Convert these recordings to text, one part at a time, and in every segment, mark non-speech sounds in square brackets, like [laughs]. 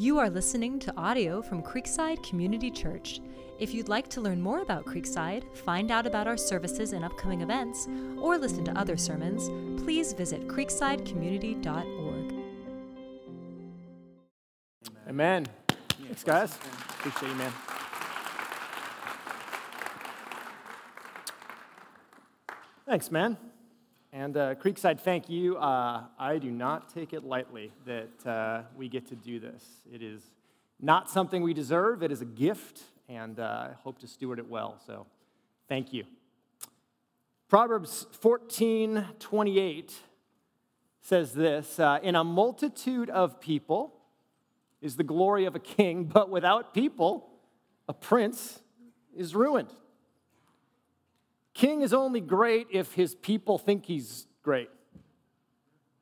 You are listening to audio from Creekside Community Church. If you'd like to learn more about Creekside, find out about our services and upcoming events, or listen to other sermons, please visit creeksidecommunity.org. Amen. Thanks, guys. Appreciate you, man. Thanks, man. And uh, Creekside, thank you. Uh, I do not take it lightly that uh, we get to do this. It is not something we deserve, it is a gift, and uh, I hope to steward it well. So thank you. Proverbs 14 28 says this uh, In a multitude of people is the glory of a king, but without people, a prince is ruined. King is only great if his people think he's great.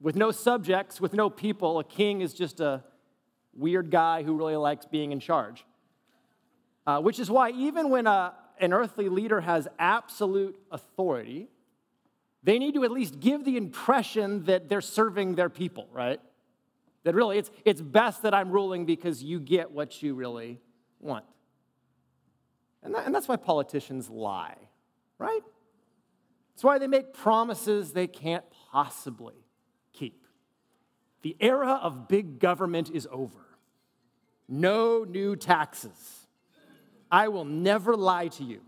With no subjects, with no people, a king is just a weird guy who really likes being in charge. Uh, which is why, even when a, an earthly leader has absolute authority, they need to at least give the impression that they're serving their people, right? That really it's, it's best that I'm ruling because you get what you really want. And, that, and that's why politicians lie right? That's why they make promises they can't possibly keep. The era of big government is over. No new taxes. I will never lie to you.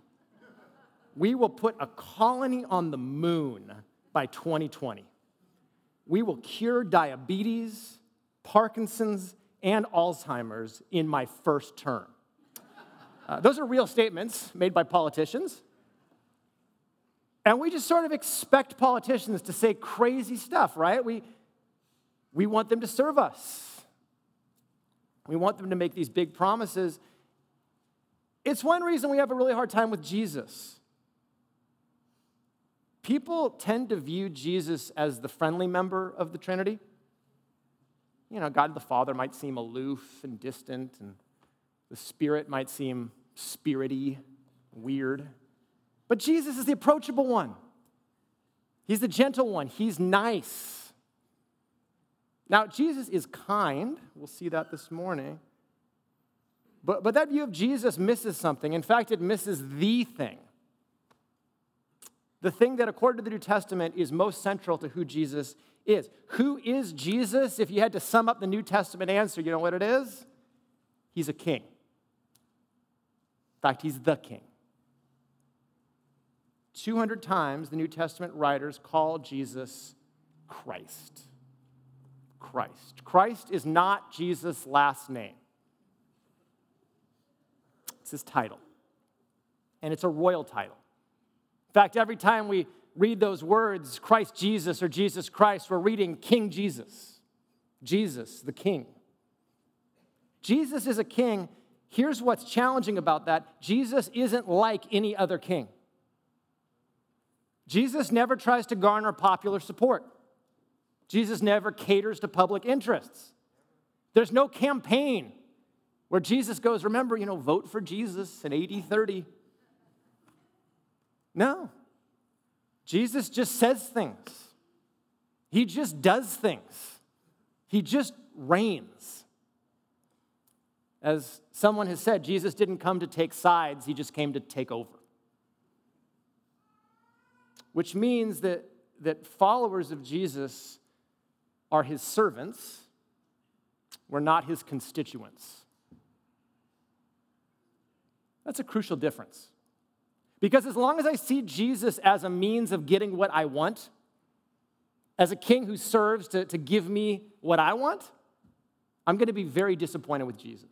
We will put a colony on the moon by 2020. We will cure diabetes, Parkinson's, and Alzheimer's in my first term. Uh, those are real statements made by politicians. And we just sort of expect politicians to say crazy stuff, right? We, we want them to serve us, we want them to make these big promises. It's one reason we have a really hard time with Jesus. People tend to view Jesus as the friendly member of the Trinity. You know, God the Father might seem aloof and distant, and the Spirit might seem spirity, weird. But Jesus is the approachable one. He's the gentle one. He's nice. Now, Jesus is kind. We'll see that this morning. But, but that view of Jesus misses something. In fact, it misses the thing. The thing that, according to the New Testament, is most central to who Jesus is. Who is Jesus? If you had to sum up the New Testament answer, you know what it is? He's a king. In fact, he's the king. 200 times the New Testament writers call Jesus Christ. Christ. Christ is not Jesus' last name, it's his title. And it's a royal title. In fact, every time we read those words, Christ Jesus or Jesus Christ, we're reading King Jesus, Jesus, the King. Jesus is a king. Here's what's challenging about that Jesus isn't like any other king. Jesus never tries to garner popular support. Jesus never caters to public interests. There's no campaign where Jesus goes, remember, you know, vote for Jesus in AD 30. No. Jesus just says things, he just does things, he just reigns. As someone has said, Jesus didn't come to take sides, he just came to take over which means that, that followers of Jesus are his servants, we're not his constituents. That's a crucial difference. Because as long as I see Jesus as a means of getting what I want, as a king who serves to, to give me what I want, I'm going to be very disappointed with Jesus.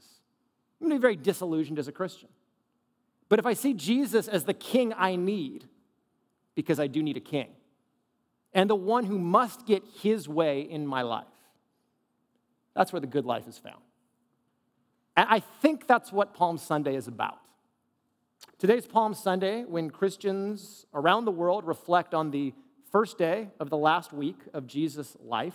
I'm going to be very disillusioned as a Christian. But if I see Jesus as the king I need, because I do need a king, and the one who must get his way in my life. That's where the good life is found. And I think that's what Palm Sunday is about. Today's Palm Sunday, when Christians around the world reflect on the first day of the last week of Jesus' life.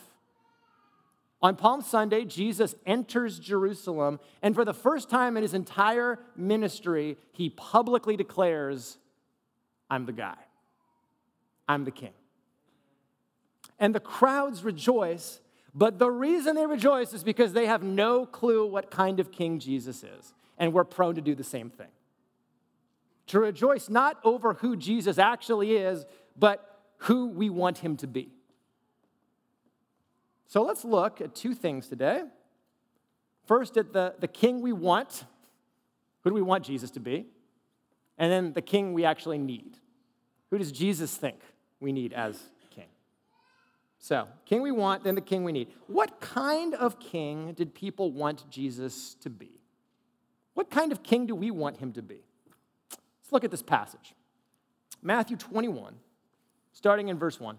On Palm Sunday, Jesus enters Jerusalem, and for the first time in his entire ministry, he publicly declares, I'm the guy. I'm the king. And the crowds rejoice, But the reason they rejoice is because they have no clue what kind of king Jesus is. And we're prone to do the same thing. To rejoice not over who Jesus actually is, but who we want him to be. So let's look at two things today. First, at the, the king we want. Who do we want Jesus to be? And then the king we actually need. Who does Jesus think we need as king? So, king we want, then the king we need. What kind of king did people want Jesus to be? What kind of king do we want him to be? Let's look at this passage Matthew 21, starting in verse 1.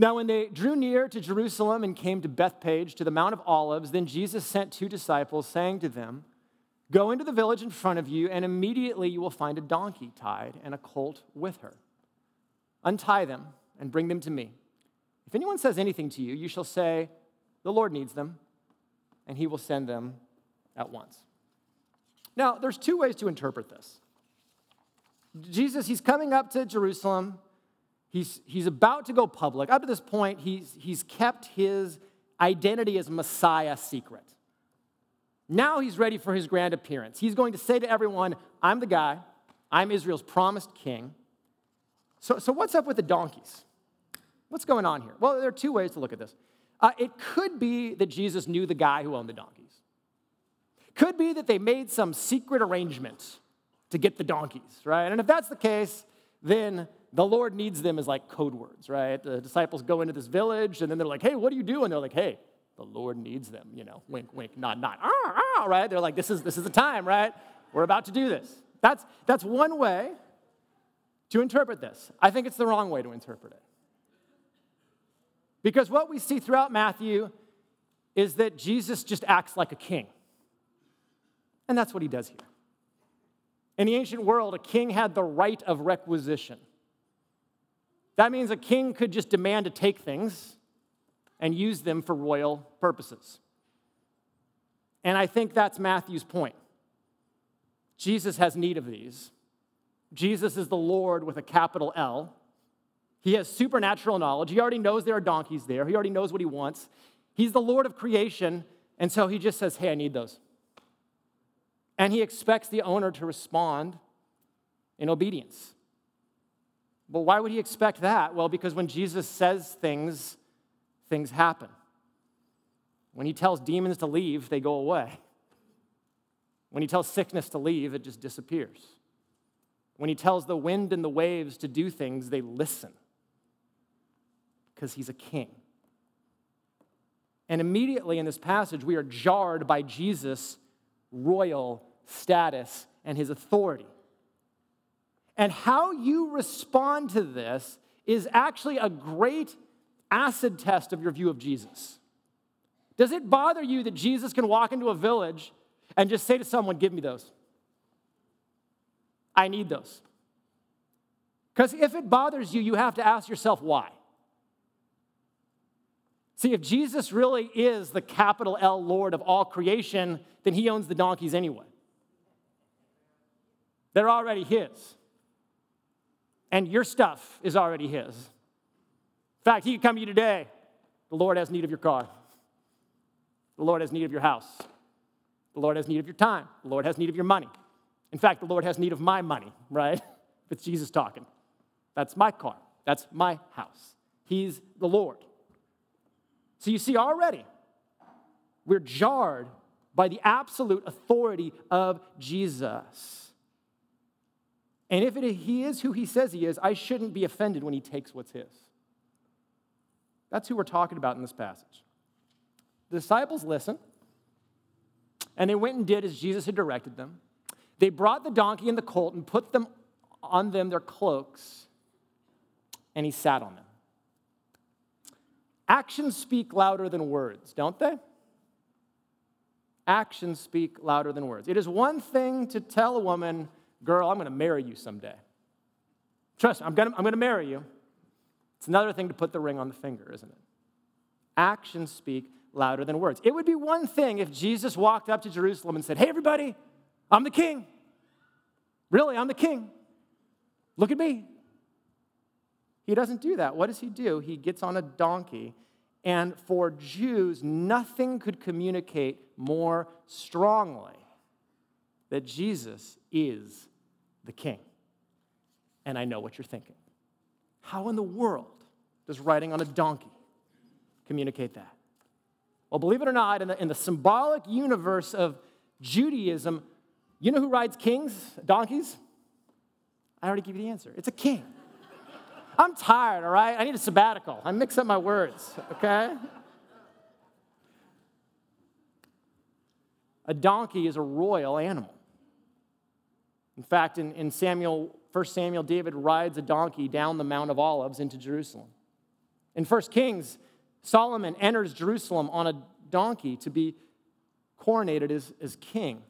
Now, when they drew near to Jerusalem and came to Bethpage, to the Mount of Olives, then Jesus sent two disciples, saying to them, Go into the village in front of you, and immediately you will find a donkey tied and a colt with her. Untie them and bring them to me. If anyone says anything to you, you shall say, The Lord needs them, and he will send them at once. Now, there's two ways to interpret this. Jesus, he's coming up to Jerusalem. He's, he's about to go public. Up to this point, he's, he's kept his identity as Messiah secret. Now he's ready for his grand appearance. He's going to say to everyone, I'm the guy, I'm Israel's promised king. So, so what's up with the donkeys? What's going on here? Well, there are two ways to look at this. Uh, it could be that Jesus knew the guy who owned the donkeys. Could be that they made some secret arrangement to get the donkeys, right? And if that's the case, then the Lord needs them as like code words, right? The disciples go into this village and then they're like, hey, what do you do? And they're like, hey, the Lord needs them, you know, wink, wink, nod, nod, ah, ah, right? They're like, this is, this is the time, right? We're about to do this. That's, that's one way to interpret this. I think it's the wrong way to interpret it. Because what we see throughout Matthew is that Jesus just acts like a king. And that's what he does here. In the ancient world, a king had the right of requisition. That means a king could just demand to take things and use them for royal purposes. And I think that's Matthew's point. Jesus has need of these. Jesus is the Lord with a capital L. He has supernatural knowledge. He already knows there are donkeys there. He already knows what he wants. He's the Lord of creation. And so he just says, Hey, I need those. And he expects the owner to respond in obedience. But why would he expect that? Well, because when Jesus says things, things happen. When he tells demons to leave, they go away. When he tells sickness to leave, it just disappears. When he tells the wind and the waves to do things, they listen because he's a king. And immediately in this passage, we are jarred by Jesus' royal status and his authority. And how you respond to this is actually a great acid test of your view of Jesus. Does it bother you that Jesus can walk into a village and just say to someone, Give me those? I need those. Because if it bothers you, you have to ask yourself why. See, if Jesus really is the capital L Lord of all creation, then he owns the donkeys anyway. They're already his and your stuff is already His. In fact, He could come to you today. The Lord has need of your car. The Lord has need of your house. The Lord has need of your time. The Lord has need of your money. In fact, the Lord has need of my money, right? [laughs] If it's Jesus talking. That's my car. That's my house. He's the Lord. So you see, already, we're jarred by the absolute authority of Jesus. And if it, he is who he says he is, I shouldn't be offended when he takes what's his. That's who we're talking about in this passage. The disciples listened, and they went and did as Jesus had directed them. They brought the donkey and the colt and put them on them their cloaks, and he sat on them. Actions speak louder than words, don't they? Actions speak louder than words. It is one thing to tell a woman, Girl, I'm going to marry you someday. Trust me, I'm going to, I'm going to marry you. It's another thing to put the ring on the finger, isn't it? Actions speak louder than words. It would be one thing if Jesus walked up to Jerusalem and said, Hey, everybody, I'm the king. Really, I'm the king. Look at me. He doesn't do that. What does he do? He gets on a donkey And for Jews, nothing could communicate more strongly that Jesus is the king. And I know what you're thinking. How in the world does riding on a donkey communicate that? Well, believe it or not, in the, in the symbolic universe of Judaism, you know who rides kings, donkeys? I already gave you the answer. It's a king. I'm tired, all right? I need a sabbatical. I mix up my words, okay? A donkey is a royal animal. In fact, in, in Samuel, 1 Samuel, David rides a donkey down the Mount of Olives into Jerusalem. In 1 Kings, Solomon enters Jerusalem on a donkey to be coronated as, as king.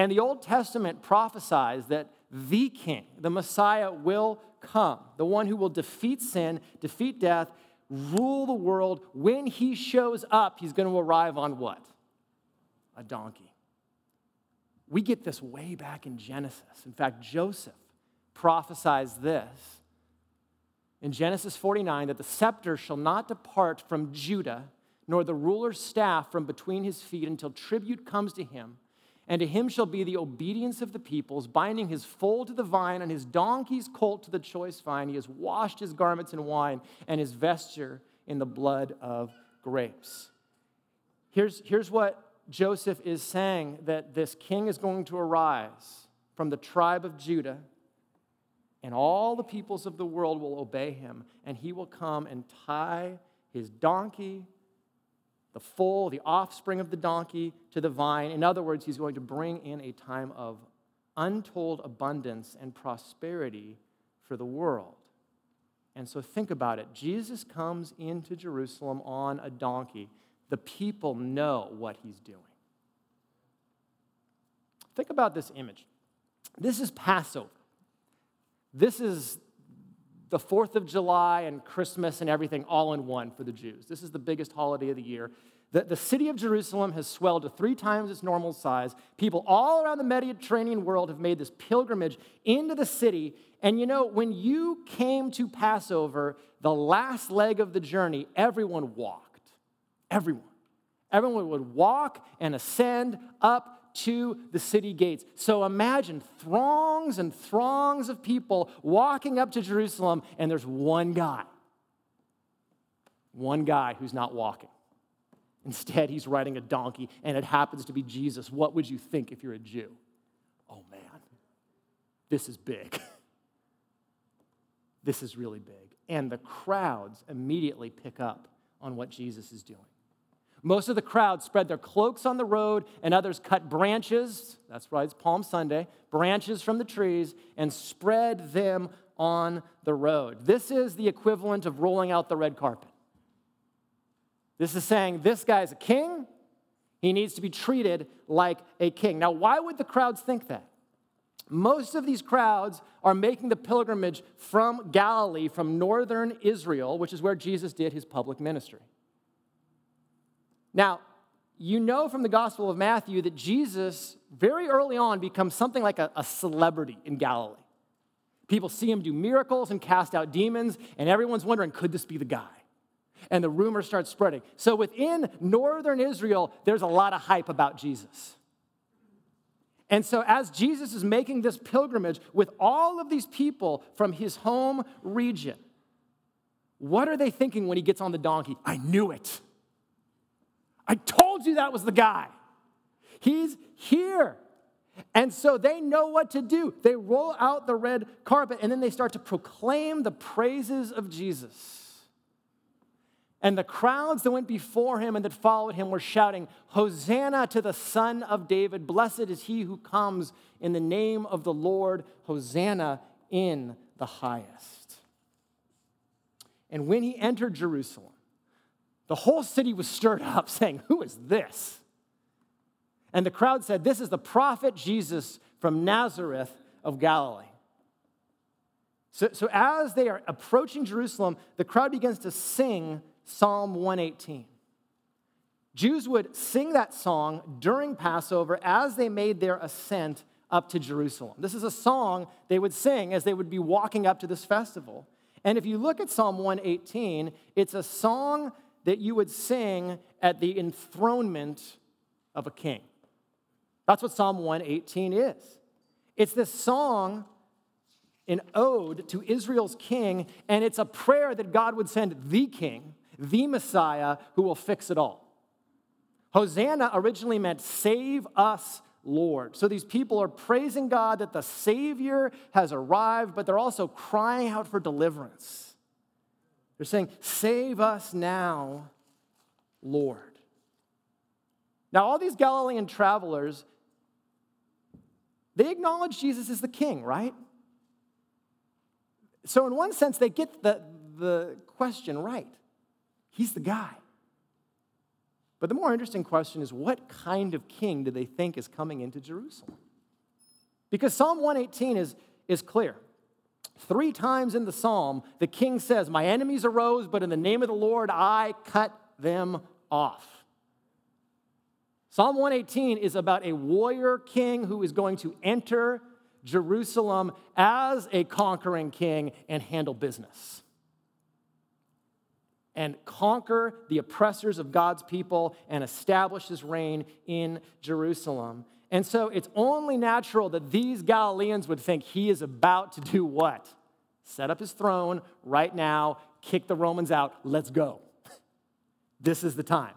And the Old Testament prophesies that the king, the Messiah, will come, the one who will defeat sin, defeat death, rule the world. When he shows up, he's going to arrive on what? A donkey. We get this way back in Genesis. In fact, Joseph prophesies this in Genesis 49 that the scepter shall not depart from Judah, nor the ruler's staff from between his feet until tribute comes to him and to him shall be the obedience of the peoples, binding his foal to the vine and his donkey's colt to the choice vine. He has washed his garments in wine and his vesture in the blood of grapes. Here's, here's what Joseph is saying that this king is going to arise from the tribe of Judah, and all the peoples of the world will obey him, and he will come and tie his donkey the foal, the offspring of the donkey, to the vine. In other words, he's going to bring in a time of untold abundance and prosperity for the world. And so think about it. Jesus comes into Jerusalem on a donkey. The people know what he's doing. Think about this image. This is Passover. This is the 4th of July and Christmas and everything all in one for the Jews. This is the biggest holiday of the year. The, the city of Jerusalem has swelled to three times its normal size. People all around the Mediterranean world have made this pilgrimage into the city. And you know, when you came to Passover, the last leg of the journey, everyone walked. Everyone. Everyone would walk and ascend up to the city gates. So imagine throngs and throngs of people walking up to Jerusalem, and there's one guy. One guy who's not walking. Instead, he's riding a donkey, and it happens to be Jesus. What would you think if you're a Jew? Oh man, this is big. [laughs] this is really big. And the crowds immediately pick up on what Jesus is doing. Most of the crowd spread their cloaks on the road, and others cut branches, that's right, it's Palm Sunday, branches from the trees, and spread them on the road. This is the equivalent of rolling out the red carpet. This is saying this guy's a king, he needs to be treated like a king. Now, why would the crowds think that? Most of these crowds are making the pilgrimage from Galilee, from northern Israel, which is where Jesus did his public ministry. Now, you know from the Gospel of Matthew that Jesus, very early on, becomes something like a, a, celebrity in Galilee. People see him do miracles and cast out demons, and everyone's wondering, could this be the guy? And the rumor starts spreading. So within northern Israel, there's a lot of hype about Jesus. And so, as Jesus is making this pilgrimage with all of these people from his home region, what are they thinking when he gets on the donkey? I knew it. I told you that was the guy. He's here. And so they know what to do. They roll out the red carpet and then they start to proclaim the praises of Jesus. And the crowds that went before him and that followed him were shouting, Hosanna to the Son of David. Blessed is he who comes in the name of the Lord. Hosanna in the highest. And when he entered Jerusalem, the whole city was stirred up, [laughs] saying, Who is this? And the crowd said, This is the prophet Jesus from Nazareth of Galilee. So, so as they are approaching Jerusalem, the crowd begins to sing Psalm 118. Jews would sing that song during Passover as they made their ascent up to Jerusalem. This is a song they would sing as they would be walking up to this festival. And if you look at Psalm 118, it's a song that you would sing at the enthronement of a king. That's what Psalm 118 is. It's this song, an ode to Israel's king, and it's a prayer that God would send the king, the Messiah, who will fix it all. Hosanna originally meant save us, Lord. So these people are praising God that the Savior has arrived, but they're also crying out for deliverance. They're saying, Save us now, Lord. Now, all these Galilean travelers, they acknowledge Jesus as the king, right? So, in one sense, they get the, the question right. He's the guy. But the more interesting question is what kind of king do they think is coming into Jerusalem? Because Psalm 118 is, is clear. Three times in the psalm, the king says, My enemies arose, but in the name of the Lord, I cut them off. Psalm 118 is about a warrior king who is going to enter Jerusalem as a conquering king and handle business and conquer the oppressors of God's people and establish his reign in Jerusalem. And so it's only natural that these Galileans would think he is about to do what? Set up his throne right now, kick the Romans out, let's go. [laughs] This is the time.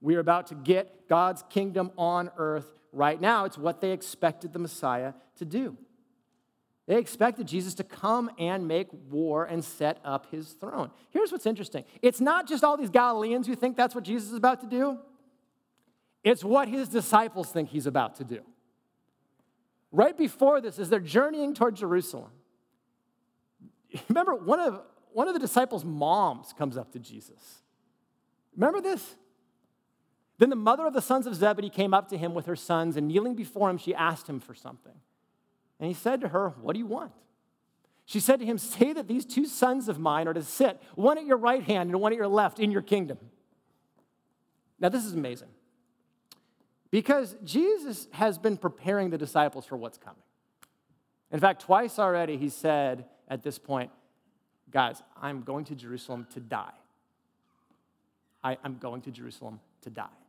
We are about to get God's kingdom on earth right now. It's what they expected the Messiah to do. They expected Jesus to come and make war and set up his throne. Here's what's interesting it's not just all these Galileans who think that's what Jesus is about to do, it's what his disciples think he's about to do. Right before this, as they're journeying toward Jerusalem, [laughs] remember one of, one of the disciples' moms comes up to Jesus. Remember this? Then the mother of the sons of Zebedee came up to him with her sons, and kneeling before him, she asked him for something. And he said to her, What do you want? She said to him, Say that these two sons of mine are to sit, one at your right hand and one at your left, in your kingdom. Now, this is amazing because Jesus has been preparing the disciples for what's coming. In fact, twice already he said at this point, Guys, I'm going to Jerusalem to die. I, am going to Jerusalem to die.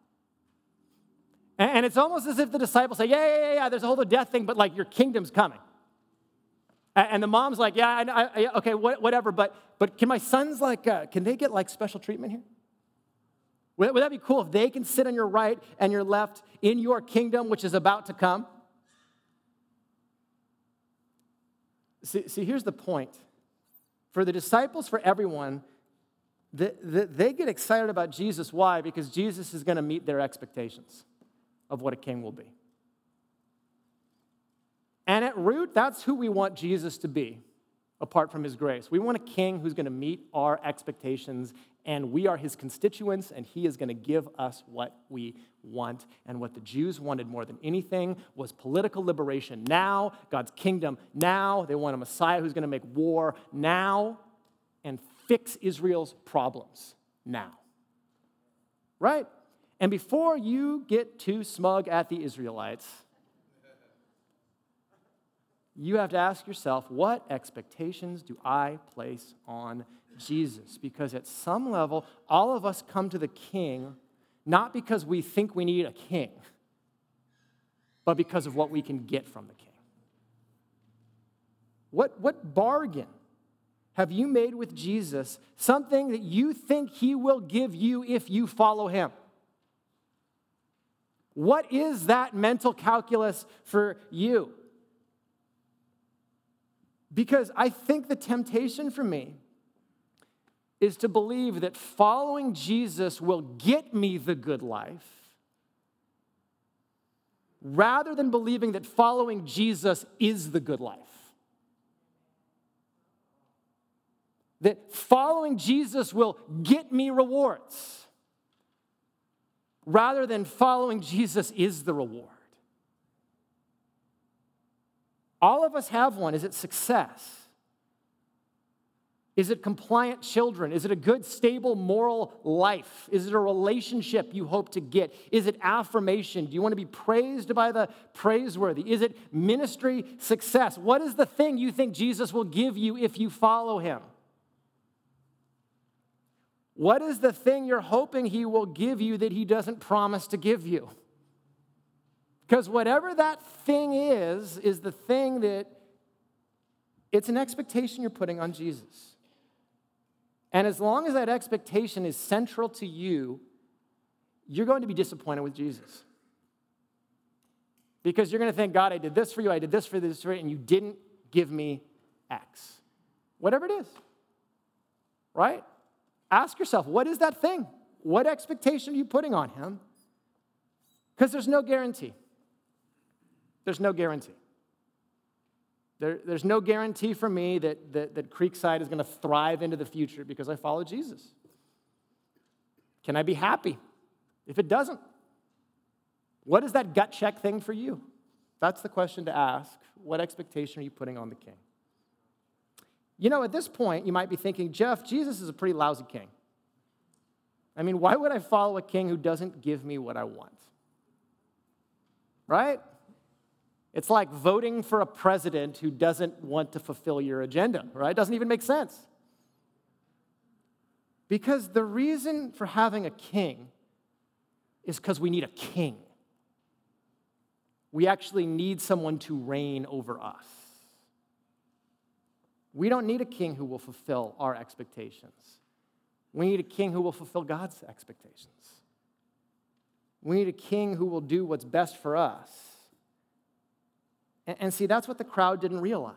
And it's almost as if the disciples say, Yeah, yeah, yeah, yeah, there's a whole death thing, but like your kingdom's coming. And the mom's like, Yeah, I, I, okay, whatever, but, but can my sons, like, uh, can they get like special treatment here? Would, would that be cool if they can sit on your right and your left in your kingdom, which is about to come? See, see here's the point. For the disciples, for everyone, the, the, they get excited about Jesus. Why? Because Jesus is going to meet their expectations of what a king will be. And at root, that's who we want Jesus to be, apart from his grace. We want a king who's going to meet our expectations, and we are his constituents, and he is going to give us what we want. And what the Jews wanted more than anything was political liberation now, God's kingdom now. They want a Messiah who's going to make war now and fix Israel's problems now. Right? And before you get too smug at the Israelites, you have to ask yourself, what expectations do I place on Jesus? Because at some level, all of us come to the king not because we think we need a king, but because of what we can get from the king. What, what bargain have you made with Jesus? Something that you think he will give you if you follow him. What is that mental calculus for you? Because I think the temptation for me is to believe that following Jesus will get me the good life rather than believing that following Jesus is the good life. That following Jesus will get me rewards rather than following Jesus is the reward. All of us have one. Is it success? Is it compliant children? Is it a good, stable, moral life? Is it a relationship you hope to get? Is it affirmation? Do you want to be praised by the praiseworthy? Is it ministry success? What is the thing you think Jesus will give you if you follow him? What is the thing you're hoping he will give you that he doesn't promise to give you? Because whatever that thing is, is the thing that it's an expectation you're putting on Jesus. And as long as that expectation is central to you, you're going to be disappointed with Jesus. Because you're going to think, God, I did this for you, I did this for this for you, and you didn't give me X. Whatever it is. Right? Ask yourself, what is that thing? What expectation are you putting on him? Because there's no guarantee. There's no guarantee. There, there's no guarantee for me that, that, that Creekside is going to thrive into the future because I follow Jesus. Can I be happy if it doesn't? What is that gut check thing for you? That's the question to ask. What expectation are you putting on the king? You know, at this point, you might be thinking, Jeff, Jesus is a pretty lousy king. I mean, why would I follow a king who doesn't give me what I want? Right? It's like voting for a president who doesn't want to fulfill your agenda, right? It doesn't even make sense. Because the reason for having a king is because we need a king. We actually need someone to reign over us. We don't need a king who will fulfill our expectations. We need a king who will fulfill God's expectations. We need a king who will do what's best for us. And, and see, that's what the crowd didn't realize.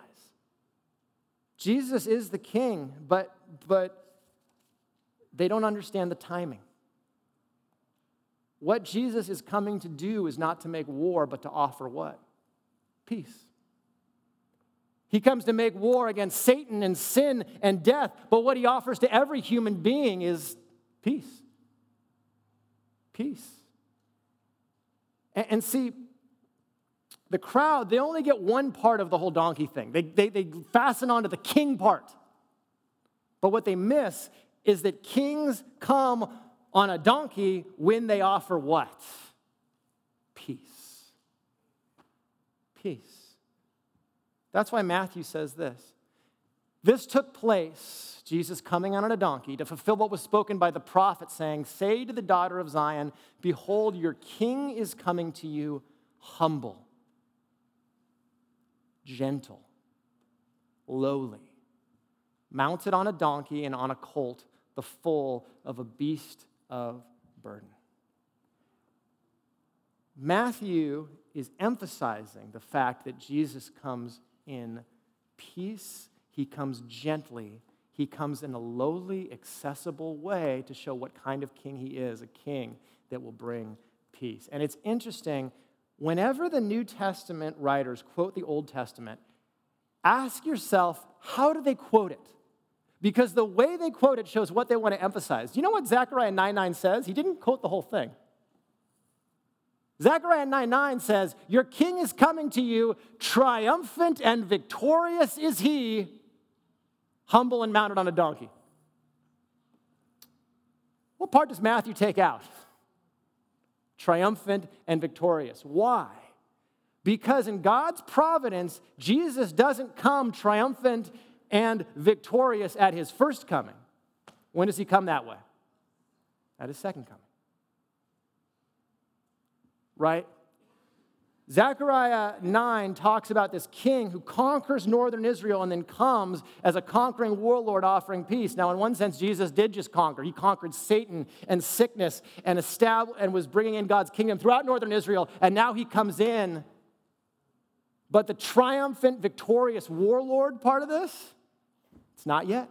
Jesus is the king, but, but they don't understand the timing. What Jesus is coming to do is not to make war, but to offer what? Peace. He comes to make war against Satan and sin and death, but what he offers to every human being is peace. Peace. And, and see, the crowd, they only get one part of the whole donkey thing. They, they, they fasten onto the king part. But what they miss is that kings come on a donkey when they offer what? Peace. Peace. That's why Matthew says this. This took place, Jesus coming on a donkey, to fulfill what was spoken by the prophet, saying, Say to the daughter of Zion, Behold, your king is coming to you humble, gentle, lowly, mounted on a donkey and on a colt, the foal of a beast of burden. Matthew is emphasizing the fact that Jesus comes in peace, he comes gently, he comes in a lowly, accessible way to show what kind of king he is a king that will bring peace. And it's interesting, whenever the New Testament writers quote the Old Testament, ask yourself, how do they quote it? Because the way they quote it shows what they want to emphasize. Do you know what Zechariah 9 9 says? He didn't quote the whole thing. Zechariah 9 9 says, Your king is coming to you, triumphant and victorious is he, humble and mounted on a donkey. What part does Matthew take out? Triumphant and victorious. Why? Because in God's providence, Jesus doesn't come triumphant and victorious at his first coming. When does he come that way? At his second coming right? Zechariah 9 talks about this king who conquers northern Israel and then comes as a conquering warlord offering peace. Now, in one sense, Jesus did just conquer. He conquered Satan and sickness and, and was bringing in God's kingdom throughout northern Israel, and now he comes in. But the triumphant, victorious warlord part of this, it's not yet.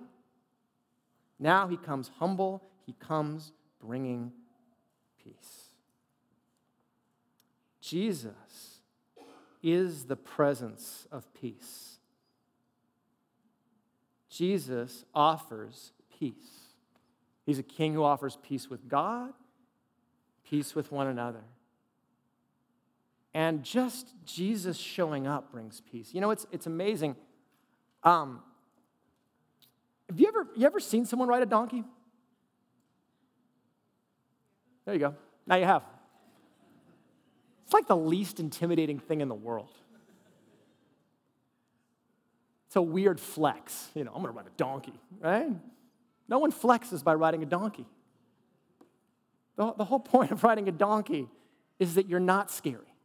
Now he comes humble, he comes bringing peace. Jesus is the presence of peace. Jesus offers peace. He's a king who offers peace with God, peace with one another. And just Jesus showing up brings peace. You know, it's, it's amazing. Um, have you ever, you ever seen someone ride a donkey? There you go. Now you have. Like the least intimidating thing in the world. It's a weird flex. You know, I'm to ride a donkey, right? No one flexes by riding a donkey. The, the whole point of riding a donkey is that you're not scary,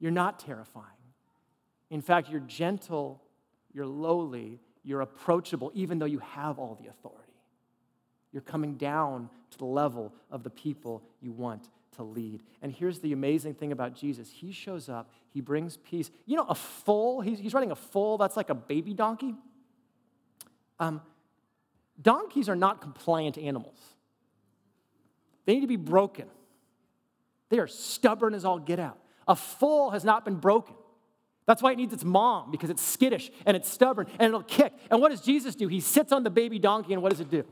you're not terrifying. In fact, you're gentle, you're lowly, you're approachable, even though you have all the authority. You're coming down to the level of the people you want to lead. And here's the amazing thing about Jesus He shows up, He brings peace. You know, a foal, he's, he's riding a foal that's like a baby donkey. Um, donkeys are not compliant animals, they need to be broken. They are stubborn as all get out. A foal has not been broken. That's why it needs its mom, because it's skittish and it's stubborn and it'll kick. And what does Jesus do? He sits on the baby donkey, and what does it do?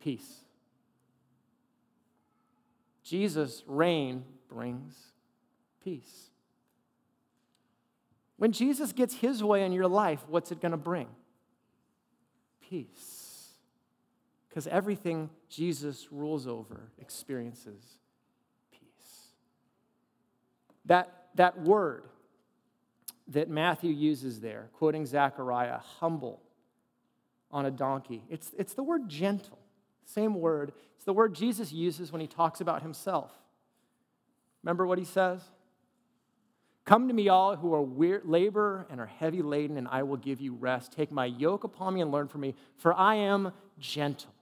Peace. Jesus' reign brings peace. When Jesus gets his way in your life, what's it going to bring? Peace. Because everything Jesus rules over experiences peace. That, that word that Matthew uses there, quoting Zechariah, humble on a donkey, it's, it's the word gentle. Same word. It's the word Jesus uses when he talks about himself. Remember what he says? Come to me, all who are weird, labor and are heavy laden, and I will give you rest. Take my yoke upon me and learn from me, for I am gentle,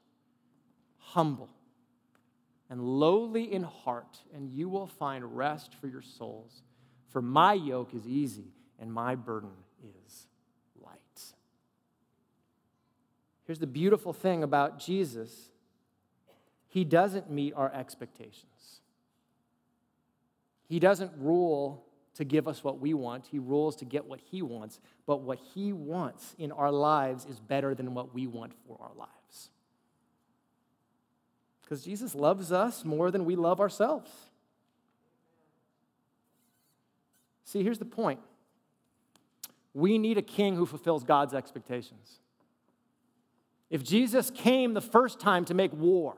humble, and lowly in heart, and you will find rest for your souls. For my yoke is easy, and my burden is light. Here's the beautiful thing about Jesus he doesn't meet our expectations. He doesn't rule to give us what we want, He rules to get what He wants. But what He wants in our lives is better than what we want for our lives. Because Jesus loves us more than we love ourselves. See, here's the point we need a king who fulfills God's expectations. If Jesus came the first time to make war,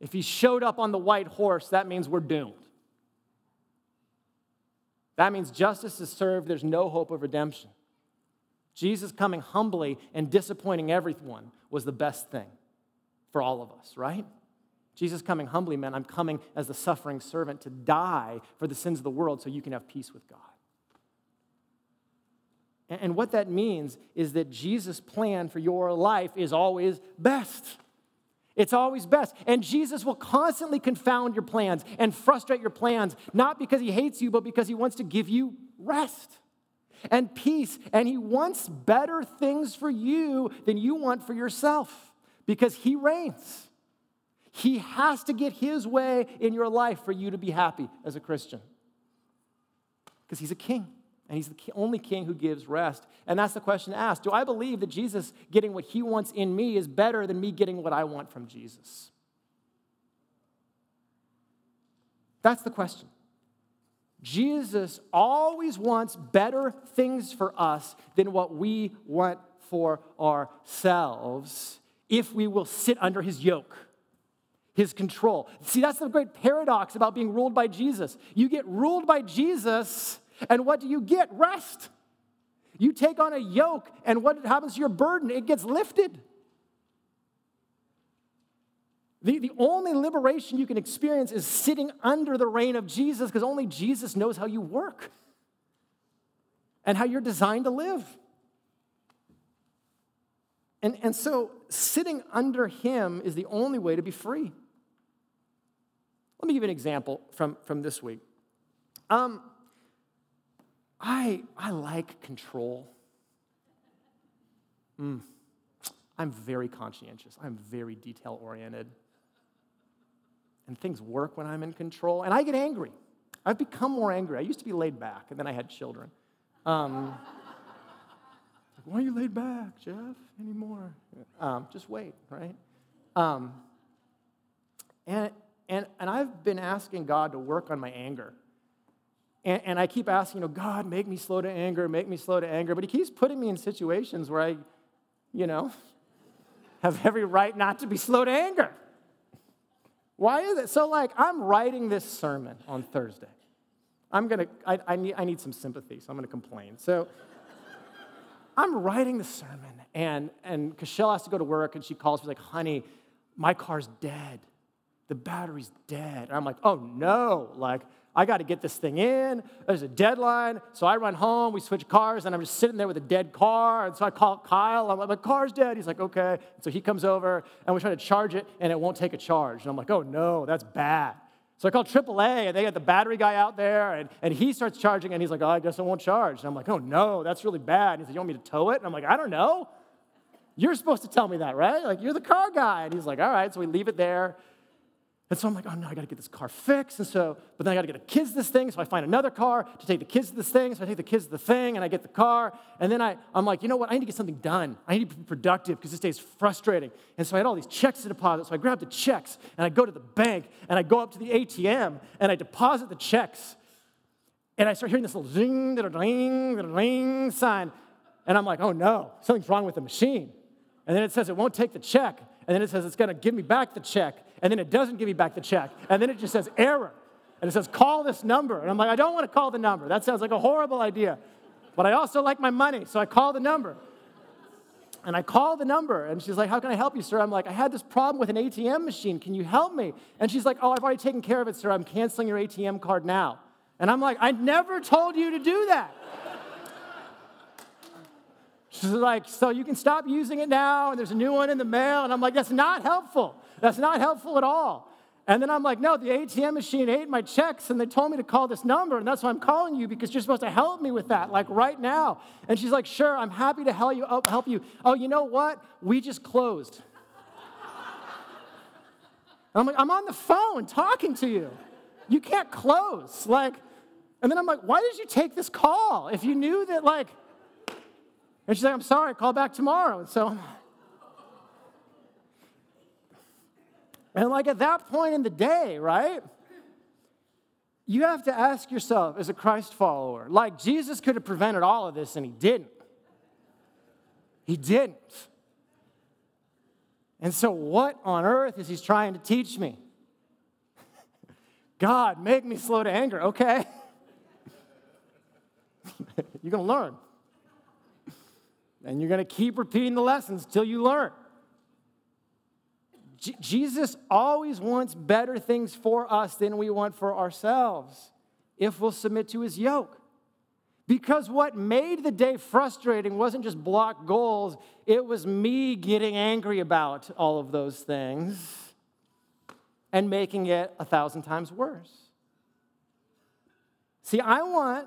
if he showed up on the white horse, that means we're doomed. That means justice is served, there's no hope of redemption. Jesus coming humbly and disappointing everyone was the best thing for all of us, right? Jesus coming humbly meant I'm coming as the suffering servant to die for the sins of the world so you can have peace with God. And what that means is that Jesus' plan for your life is always best. It's always best. And Jesus will constantly confound your plans and frustrate your plans, not because he hates you, but because he wants to give you rest and peace. And he wants better things for you than you want for yourself because he reigns. He has to get his way in your life for you to be happy as a Christian because he's a king. And he's the only king who gives rest. And that's the question asked Do I believe that Jesus getting what he wants in me is better than me getting what I want from Jesus? That's the question. Jesus always wants better things for us than what we want for ourselves if we will sit under his yoke, his control. See, that's the great paradox about being ruled by Jesus. You get ruled by Jesus and what do you get? Rest. You take on a yoke, and what happens to your burden? It gets lifted. The, the only liberation you can experience is sitting under the reign of Jesus because only Jesus knows how you work and how you're designed to live. And, and so, sitting under Him is the only way to be free. Let me give you an example from, from this week. Um, I, I like control. Mm. I'm very conscientious. I'm very detail oriented. And things work when I'm in control. And I get angry. I've become more angry. I used to be laid back, and then I had children. Um, Why are you laid back, Jeff, anymore? Um, just wait, right? Um, and, and, and I've been asking God to work on my anger. And, and I keep asking, you know, God, make me slow to anger, make me slow to anger. But he keeps putting me in situations where I, you know, [laughs] have every right not to be slow to anger. Why is it? So, like, I'm writing this sermon on Thursday. I'm gonna, I, I, need, I need some sympathy, so I'm gonna complain. So, [laughs] I'm writing the sermon, and, and Cashel has to go to work, and she calls me like, honey, my car's dead. The battery's dead. And I'm like, oh no, like, I got to get this thing in. There's a deadline. So I run home, we switch cars, and I'm just sitting there with a dead car. And so I call Kyle. I'm like, my car's dead. He's like, okay. And so he comes over, and we try to charge it, and it won't take a charge. And I'm like, oh no, that's bad. So I call AAA, and they got the battery guy out there, and, and he starts charging, and he's like, oh, I guess it won't charge. And I'm like, oh no, that's really bad. And he's like, you want me to tow it? And I'm like, I don't know. You're supposed to tell me that, right? Like, you're the car guy. And he's like, all right. So we leave it there. And so I'm like, oh no, I gotta get this car fixed. And so, but then I gotta get the kids this thing. So I find another car to take the kids to this thing. So I take the kids to the thing and I get the car. And then I, I'm like, you know what? I need to get something done. I need to be productive because this day is frustrating. And so I had all these checks to deposit. So I grab the checks and I go to the bank and I go up to the ATM and I deposit the checks. And I start hearing this little zing, ding, ring sign. And I'm like, oh no, something's wrong with the machine. And then it says it won't take the check. And then it says it's gonna give me back the check and then it doesn't give me back the check. And then it just says error. And it says, call this number. And I'm like, I don't want to call the number. That sounds like a horrible idea. But I also like my money, so I call the number. And I call the number, and she's like, How can I help you, sir? I'm like, I had this problem with an ATM machine. Can you help me? And she's like, Oh, I've already taken care of it, sir. I'm canceling your ATM card now. And I'm like, I never told you to do that. She's like, So you can stop using it now, and there's a new one in the mail. And I'm like, That's not helpful. That's not helpful at all. And then I'm like, no, the ATM machine ate my checks and they told me to call this number. And that's why I'm calling you because you're supposed to help me with that, like right now. And she's like, sure, I'm happy to help you. Oh, help you. Oh, you know what? We just closed. [laughs] I'm like, I'm on the phone talking to you. You can't close. Like, and then I'm like, why did you take this call if you knew that, like, and she's like, I'm sorry, call back tomorrow. And so And like at that point in the day, right? You have to ask yourself as a Christ follower, like Jesus could have prevented all of this and he didn't. He didn't. And so, what on earth is he trying to teach me? [laughs] God, make me slow to anger, okay? [laughs] you're gonna learn. And you're gonna keep repeating the lessons till you learn. J- Jesus always wants better things for us than we want for ourselves if we'll submit to his yoke. Because what made the day frustrating wasn't just block goals, it was me getting angry about all of those things and making it a thousand times worse. See, I want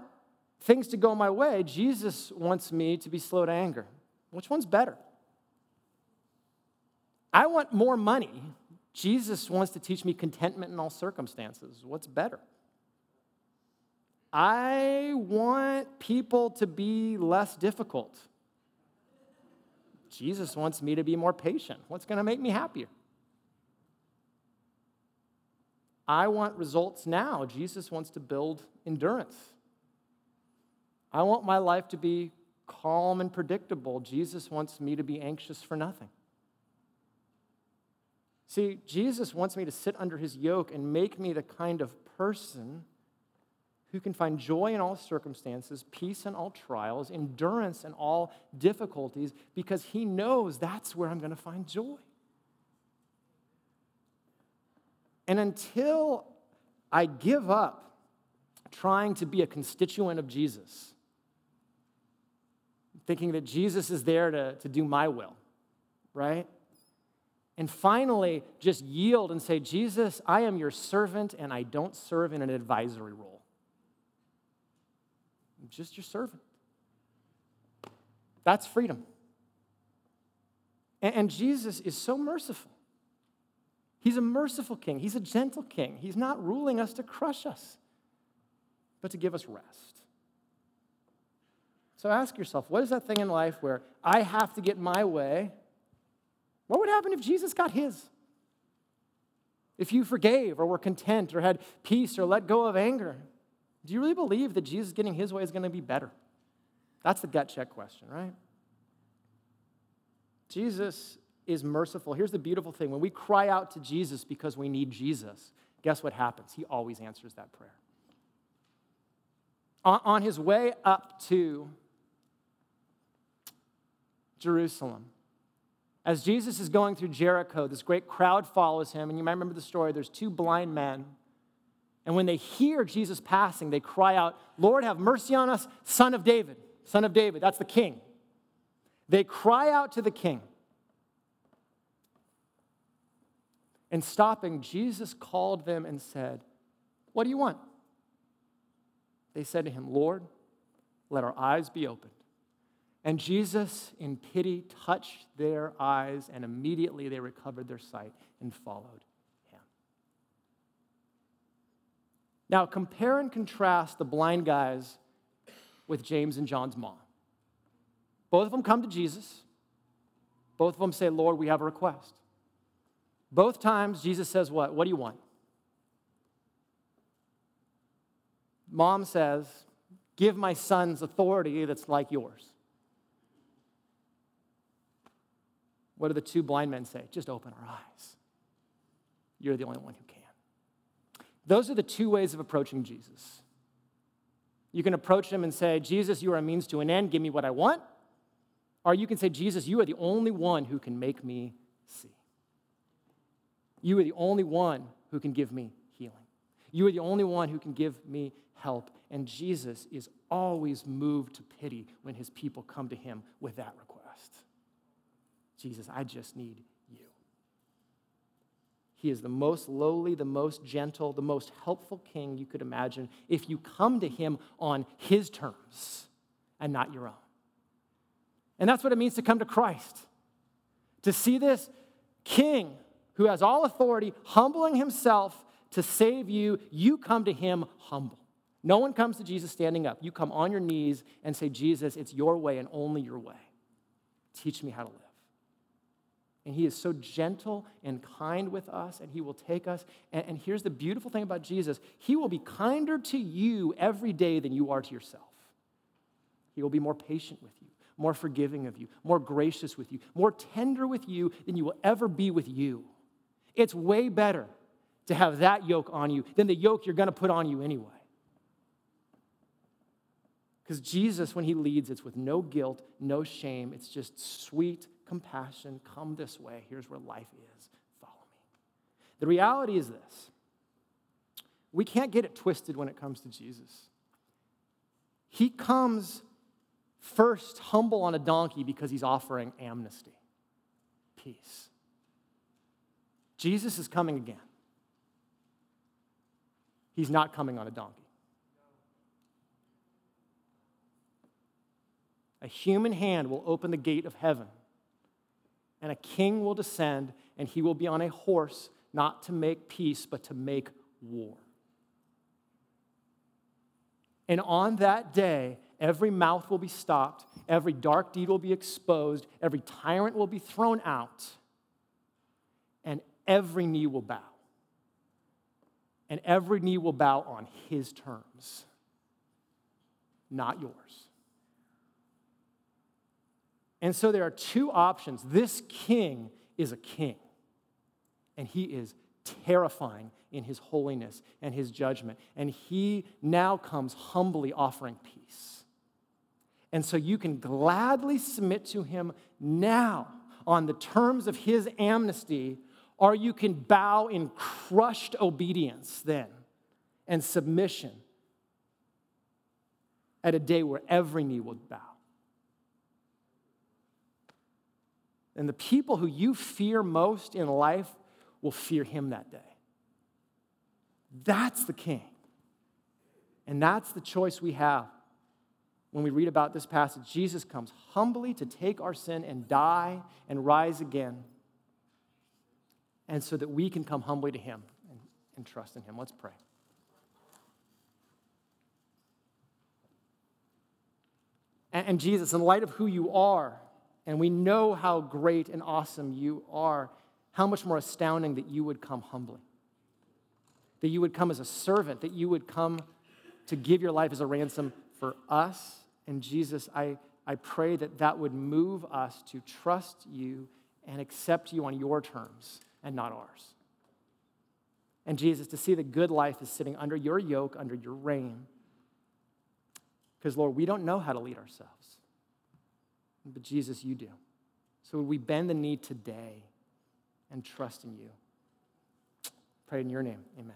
things to go my way. Jesus wants me to be slow to anger. Which one's better? I want more money. Jesus wants to teach me contentment in all circumstances. What's better? I want people to be less difficult. Jesus wants me to be more patient. What's going to make me happier? I want results now. Jesus wants to build endurance. I want my life to be calm and predictable. Jesus wants me to be anxious for nothing. See, Jesus wants me to sit under his yoke and make me the kind of person who can find joy in all circumstances, peace in all trials, endurance in all difficulties, because he knows that's where I'm going to find joy. And until I give up trying to be a constituent of Jesus, thinking that Jesus is there to, to do my will, right? And finally, just yield and say, Jesus, I am your servant and I don't serve in an advisory role. I'm just your servant. That's freedom. And, Jesus is so merciful. He's a merciful king, he's a gentle king. He's not ruling us to crush us, but to give us rest. So ask yourself what is that thing in life where I have to get my way what would happen if Jesus got his? If you forgave or were content or had peace or let go of anger, do you really believe that Jesus getting his way is going to be better? That's the gut check question, right? Jesus is merciful. Here's the beautiful thing when we cry out to Jesus because we need Jesus, guess what happens? He always answers that prayer. On his way up to Jerusalem. As Jesus is going through Jericho, this great crowd follows him. And you might remember the story there's two blind men. And when they hear Jesus passing, they cry out, Lord, have mercy on us, son of David. Son of David, that's the king. They cry out to the king. And stopping, Jesus called them and said, What do you want? They said to him, Lord, let our eyes be opened. And Jesus, in pity, touched their eyes, and immediately they recovered their sight and followed him. Now, compare and contrast the blind guys with James and John's mom. Both of them come to Jesus. Both of them say, Lord, we have a request. Both times, Jesus says, What? What do you want? Mom says, Give my sons authority that's like yours. What do the two blind men say? Just open our eyes. You're the only one who can. Those are the two ways of approaching Jesus. You can approach him and say, Jesus, you are a means to an end, give me what I want. Or you can say, Jesus, you are the only one who can make me see. You are the only one who can give me healing. You are the only one who can give me help. And Jesus is always moved to pity when his people come to him with that request. Jesus, I just need you. He is the most lowly, the most gentle, the most helpful king you could imagine if you come to him on his terms and not your own. And that's what it means to come to Christ. To see this king who has all authority, humbling himself to save you, you come to him humble. No one comes to Jesus standing up. You come on your knees and say, Jesus, it's your way and only your way. Teach me how to live. And he is so gentle and kind with us, and he will take us. And, and, here's the beautiful thing about Jesus He will be kinder to you every day than you are to yourself. He will be more patient with you, more forgiving of you, more gracious with you, more tender with you than you will ever be with you. It's way better to have that yoke on you than the yoke you're going to put on you anyway. Because Jesus, when he leads, it's with no guilt, no shame. It's just sweet compassion. Come this way. Here's where life is. Follow me. The reality is this we can't get it twisted when it comes to Jesus. He comes first humble on a donkey because he's offering amnesty, peace. Jesus is coming again. He's not coming on a donkey. A human hand will open the gate of heaven, and a king will descend, and he will be on a horse, not to make peace, but to make war. And on that day, every mouth will be stopped, every dark deed will be exposed, every tyrant will be thrown out, and every knee will bow. And every knee will bow on his terms, not yours. And so there are two options. This king is a king, and he is terrifying in his holiness and his judgment. And he now comes humbly offering peace. And so you can gladly submit to him now on the terms of his amnesty or you can bow in crushed obedience then and submission at a day where every knee will bow. And the people who you fear most in life will fear him that day. That's the king. And that's the choice we have when we read about this passage. Jesus comes humbly to take our sin and die and rise again and so that we can come humbly to Him and, and trust in Him. Let's pray. And, and Jesus, in light of who you are, and we know how great and awesome you are, how much more astounding that you would come humbly. That you would come as a servant, that you would come to give your life as a ransom for us. And Jesus, I, I pray that that would move us to trust you and accept you on your terms and not ours. And Jesus, to see that good life is sitting under your yoke, under your reign. Because, Lord, we don't know how to lead ourselves. But, Jesus, you do. So would we bend the knee today and trust in you? Pray in your name. Amen.